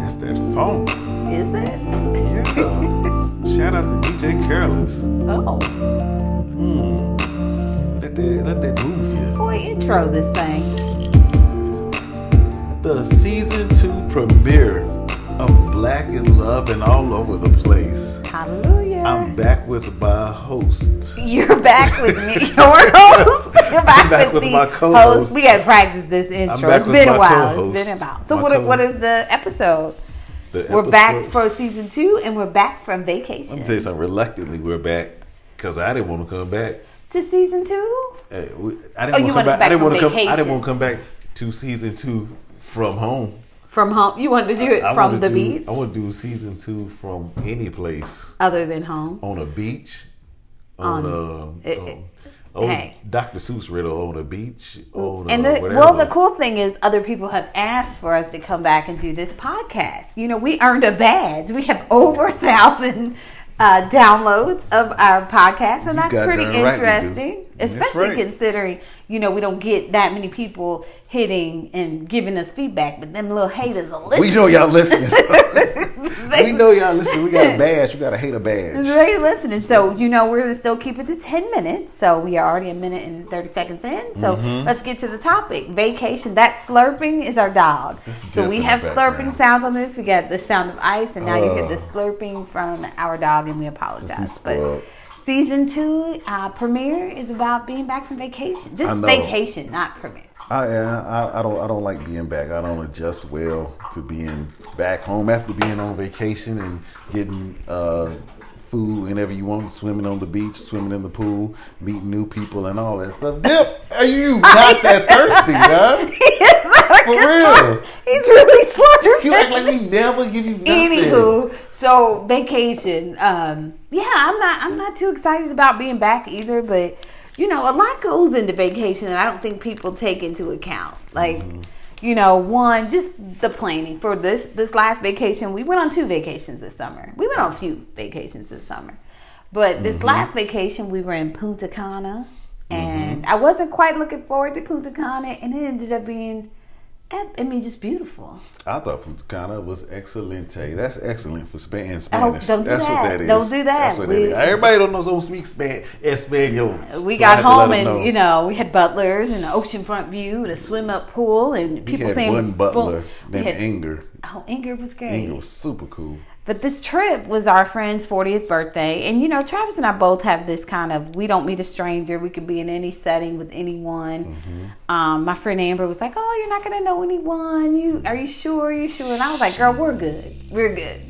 That's that phone. Is it? Yeah. Shout out to DJ Careless. Oh, Hmm. Let that let that move you. boy, intro this thing. The season two premiere of Black in Love and All Over the Place. Hallelujah. I'm back with my host. You're back with me, your host. You're back, back with, with the my co-host. host. We got to practice this intro. It's been a while. co-host. It's been about. So My what? co- what is the episode? The We're back for season two, and we're back from vacation. Let me tell you something. Reluctantly, we're back because I didn't want to come back. to season two. Hey, we, I Oh, didn't you want to come back. back I didn't want to come. I didn't want to come back to season two from home. From home, you wanted to do it I from the do- beach, I want to do season two from any place other than home. on a beach, on, On- um, eh, um, eh, on hey. Dr. Seuss riddle on a beach, on And uh, the, well, the cool thing is, other people have asked for us to come back and do this podcast. You know, we earned a badge. We have over a thousand uh, downloads of our podcast, and that's got pretty right interesting. That's Especially right. considering, you know, we don't get that many people hitting and giving us feedback, but them little haters are listening. we know y'all listening. They- we know y'all listen. We got a badge. You got to hate a badge. Very listening. So, you know, we're to still keep it to 10 minutes. So, we are already a minute and 30 seconds in. So, Mm-hmm. let's get to the topic. Vacation. That slurping is our dog. So, we have background. slurping sounds on this. We got the sound of ice, and now you get the Uh. slurping from our dog, and we apologize. But. Season two uh, premiere is about being back from vacation. Just vacation, not premiere. I, I I don't I don't like being back. I don't adjust well to being back home after being on vacation and getting uh, food whenever you want, swimming on the beach, swimming in the pool, meeting new people and all that stuff. Dip, are you not that thirsty, huh? For real. He's really slurping. You act like we never give you nothing. Anywho, so vacation. Um, yeah, I'm not. I'm not too excited about being back either. But you know, a lot goes into vacation, and I don't think people take into account. Like, Mm-hmm. you know, one just the planning for this this last vacation. We went on two vacations this summer. We went on a few vacations this summer, but this Mm-hmm. last vacation we were in Punta Cana, and Mm-hmm. I wasn't quite looking forward to Punta Cana, and it ended up being. I mean, just beautiful. I thought Punta Cana was excelente. That's excellent for in Oh, Spanish. don't do That's what that. that is. Don't do that. That's what We- that is. Everybody don't know don't speak Span- Espanol. We So got home and know. you know we had butlers and an oceanfront view and a swim up pool and We people had saying one butler boom. We named had- Inger. Oh, Inger was great. Inger was super cool. But this trip was our friend's 40th birthday. And, you know, Travis and I both have this kind of we don't meet a stranger. We could be in any setting with anyone. Mm-hmm. Um, my friend Amber was like, Oh, you're not going to know anyone. You Are you sure? Are you sure? And I was like, Girl, we're good. We're good.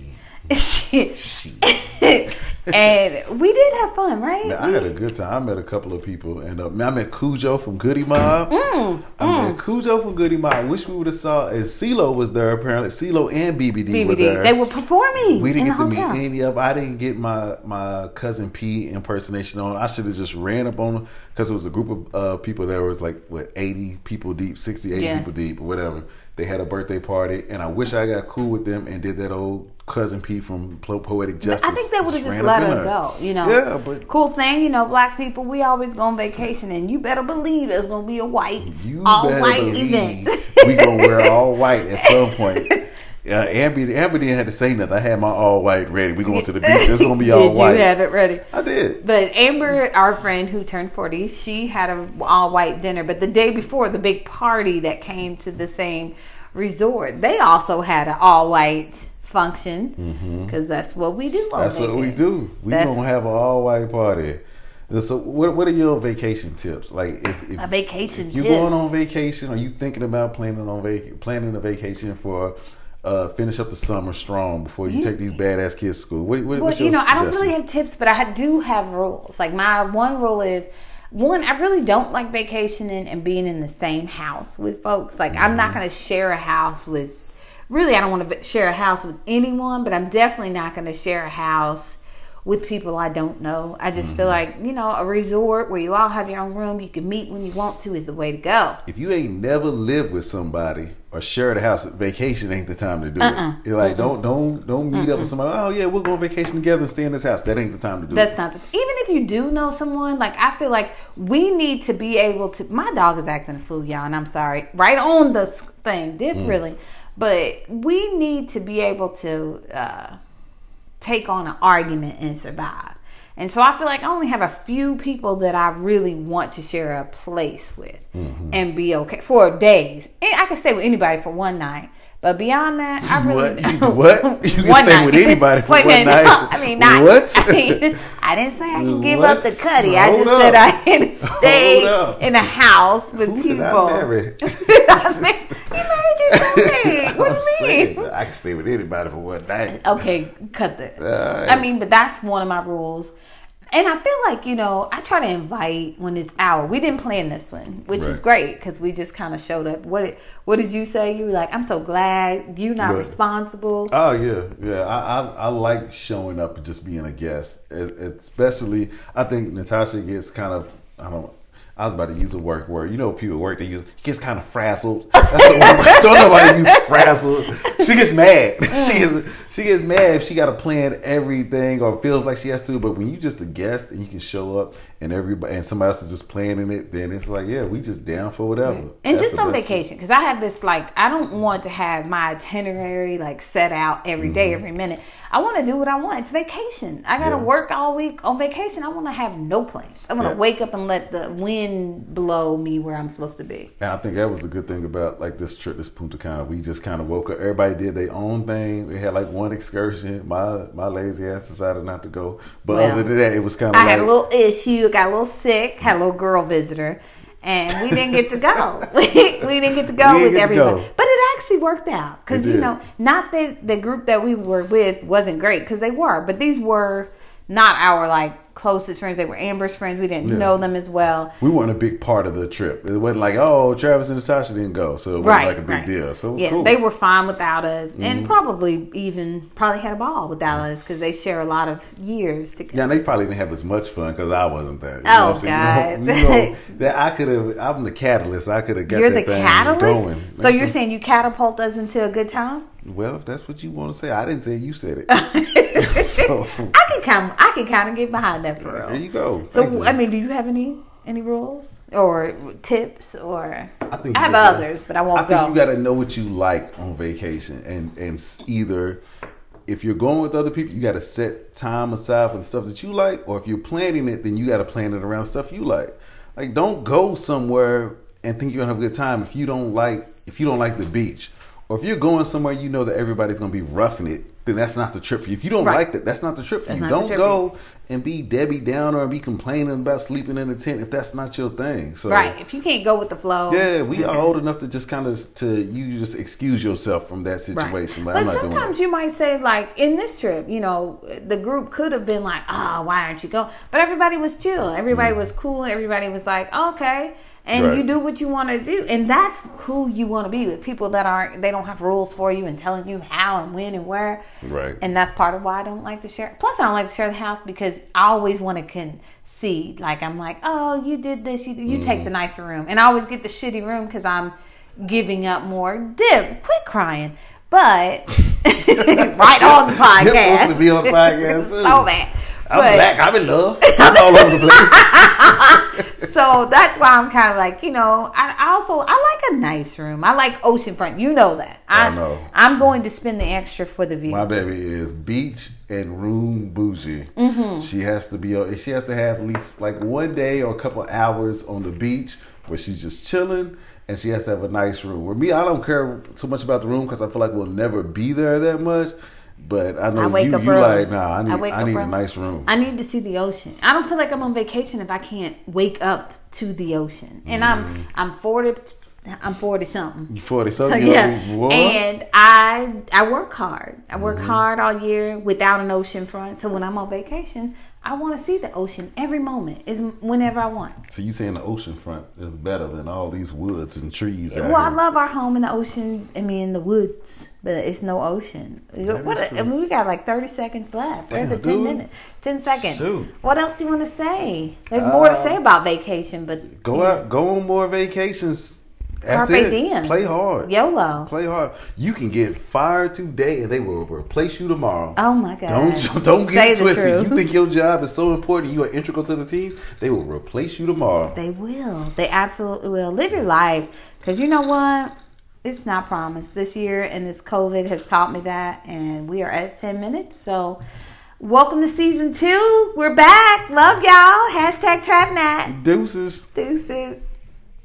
and we did have fun, right? Man, I had a good time. I met a couple of people, and uh, I met Khujo from Goodie Mob. Mm, I met Khujo from Goodie Mob. I wish we would have saw. And CeeLo was there apparently. CeeLo and BBD, were there. They were performing. we didn't get to meet any of. I didn't get my my cousin P impersonation on. I should have just ran up on them because it was a group of uh, people that was like what eighty people deep, 60, 80 Yeah. people deep, or whatever. They had a birthday party, and I wish I got cool with them and did that old cousin P from Poetic Justice. I think they would have just ran let up us there. go, you know. Yeah, but Cool thing, you know, black people, we always go on vacation, and you better believe there's gonna be a white, all white event. we gonna wear all white at some point. Yeah, Amber, Amber didn't have to say nothing. I had my all white ready. We going to the beach. It's gonna be all Did white. you have it ready? I did. But Amber, our friend who turned 40, she had a all white dinner. But the day before, the big party that came to the same resort, they also had an all white function because that's what we do. Mm-hmm. That's what we do. We That's- gonna have an all white party. So, what what are your vacation tips? Like, if, if A vacation if you're tips. going on vacation, are you thinking about planning on vac- planning a vacation for? Uh, finish up the summer strong before you You- take these badass kids to school. What, what, Well, you know, I don't really have tips, but I do have rules. Like my one rule is one, I really don't like vacationing and being in the same house with folks. Like I'm Mm-hmm. not going to share a house with. Really, I don't want to share a house with anyone, but I'm definitely not going to share a house with people I don't know. I just feel like, you know, a resort where you all have your own room, you can meet when you want to is the way to go. If you ain't never lived with somebody or shared a house, vacation ain't the time to do Uh-uh. it. You're like, don't don't don't meet up with somebody. Oh yeah, we'll go on vacation together and stay in this house. That ain't the time to do That's it. That's not the, even if you do know someone, like I feel like we need to be able to my dog is acting a fool, y'all, and I'm sorry. Right on the thing, did Mm. really. But we need to be able to uh take on an argument and survive. And so I feel like I only have a few people that I really want to share a place with Mm-hmm. and be okay for days. And I can stay with anybody for one night. But beyond that, I really What? You- what? You can stay with anybody for Wait one night? I mean, not. What? I, mean, I didn't say I can give up the cuddy. I Hold just said up. I can stay in a house with Who people. did I marry? I you married yourself. What do you mean? I can stay with anybody for one night. Okay, cut this. Alright. I mean, but that's one of my rules. And I feel like, you know, I try to invite when it's our. We didn't plan this one, which Right. great because we just kind of showed up. What what did you say? You were like, I'm so glad you're not Right. responsible. Oh yeah, yeah. I, I I like showing up and just being a guest, it, especially. I think Natasha gets kind of I don't. I was about to use a work word. You know, people work they use. She gets kind of frazzled. That's the word. Don't nobody use frazzled. She gets mad. she gets she gets mad if she got to plan everything or feels like she has to. But when you just a guest and you can show up and everybody and somebody else is just planning it, then it's like yeah, we just down for whatever. And That's just on vacation, because I have this like I don't want to have my itinerary like set out every day, every minute. I want to do what I want. It's vacation. I gotta Mm-hmm. Yeah. work all week on vacation. I want to have no plans. I want to Yeah. wake up and let the wind blow me where I'm supposed to be. And I think that was the good thing about like this trip, this Punta Cana. We just kind of woke up. Everybody did their own thing. We had like one excursion. My my lazy ass decided not to go. But Well, other than that, it was kind of I like had a little issue. Got a little sick. Had a little girl visitor. And we didn't get to go. we, we didn't get to go with everybody. go. But it actually worked out. Because, you know, not that the group that we were with wasn't great, because they were. But these were not our, like, closest friends. They were Amber's friends. We didn't Yeah. know them as well. we weren't a big part of the trip. It wasn't like oh Travis and Natasha didn't go, so it wasn't Right. like a big right. deal. So it was yeah, cool. Mm-hmm. they were fine without us, and probably even probably had a ball without us because they share a lot of years together. Yeah, and they probably didn't have as much fun because I wasn't there. You Oh, know what I'm? God. You know, you know that I could have. I'm the catalyst. I could have got You're the catalyst. going. So That's you're saying you catapult us into a good time? Well, if that's what you want to say, I didn't say you said it. So- I can kind I can kind of get behind that for there you go. So you. I mean, do you have any any rules or tips or? I think I have gotta- others, but I won't I think go. you got to know what you like on vacation, and and either if you're going with other people, you got to set time aside for the stuff that you like, or if you're planning it, then you got to plan it around stuff you like. Like, don't go somewhere and think you're gonna have a good time if you don't like if you don't like the beach, or if you're going somewhere you know that everybody's gonna be roughing it. Then that's not the trip for you. If you don't Right. like that, that's not the trip for That's you. Don't go and be Debbie Downer and be complaining about sleeping in a tent if that's not your thing. So right. If you can't go with the flow. yeah, we are old enough to just kind of to you just excuse yourself from that situation. But, But I'm not sometimes you might say, like, in this trip, you know, the group could have been like, oh, why aren't you going? But everybody was chill. Everybody mm. was cool. Everybody was like, okay. And Mm. Right. you do what you want to do. And that's who you want to be with. People that aren't, they don't have rules for you and telling you how and when and where. Right. And that's part of why I don't like to share. Plus, I don't like to share the house because I always want to concede. Like, I'm like, oh, you did this. You, you take Mm. the nicer room. And I always get the shitty room because I'm giving up more. Dip, quit crying. But right on the podcast. Wants to be on the podcast, so bad. I'm But- black. I'm in love. I'm all over the place. so that's why I'm kind of like, you know, I, I also I like a nice room. I like oceanfront. You know that. I know. I'm going to spend the extra for the view. My baby is beach and room bougie. Mm-hmm. She has to be. She has to have at least like one day or a couple hours on the beach where she's just chilling. And she has to have a nice room. With me, I don't care too much about the room because I feel like we'll never be there that much. But I know I wake you. up You early. like, nah. I need. I, up need a nice room. I need to see the ocean. I don't feel like I'm on vacation if I can't wake up to the ocean. And Mm. I'm I'm forty. I'm forty something. You forty So something. yeah, What? and I I work hard. I work Mm-hmm. hard all year without an ocean front. So when I'm on vacation, I want to see the ocean every moment. Is whenever I want. So you saying the ocean front is better than all these woods and trees? Well, I love our home in the ocean. I mean, in the woods. but it's no ocean. That What? is I mean, we got like thirty seconds left. We're at the ten minutes, ten seconds. Shoot. What else do you want to say? There's more to Uh, say about vacation, but Go out, go on more vacations. That's Carpe it. diem. Play hard. YOLO. Play hard. You can get fired today, and they will replace you tomorrow. Oh my god! Don't don't get it twisted. You think your job is so important, you are integral to the team. They will replace you tomorrow. They will. They absolutely will. Live your life. Because you know what? It's not promised. This year and this COVID has taught me that. And we are at 10 minutes. So, welcome to season two. We're back. Love y'all. Hashtag TrapNat. Deuces. Deuces.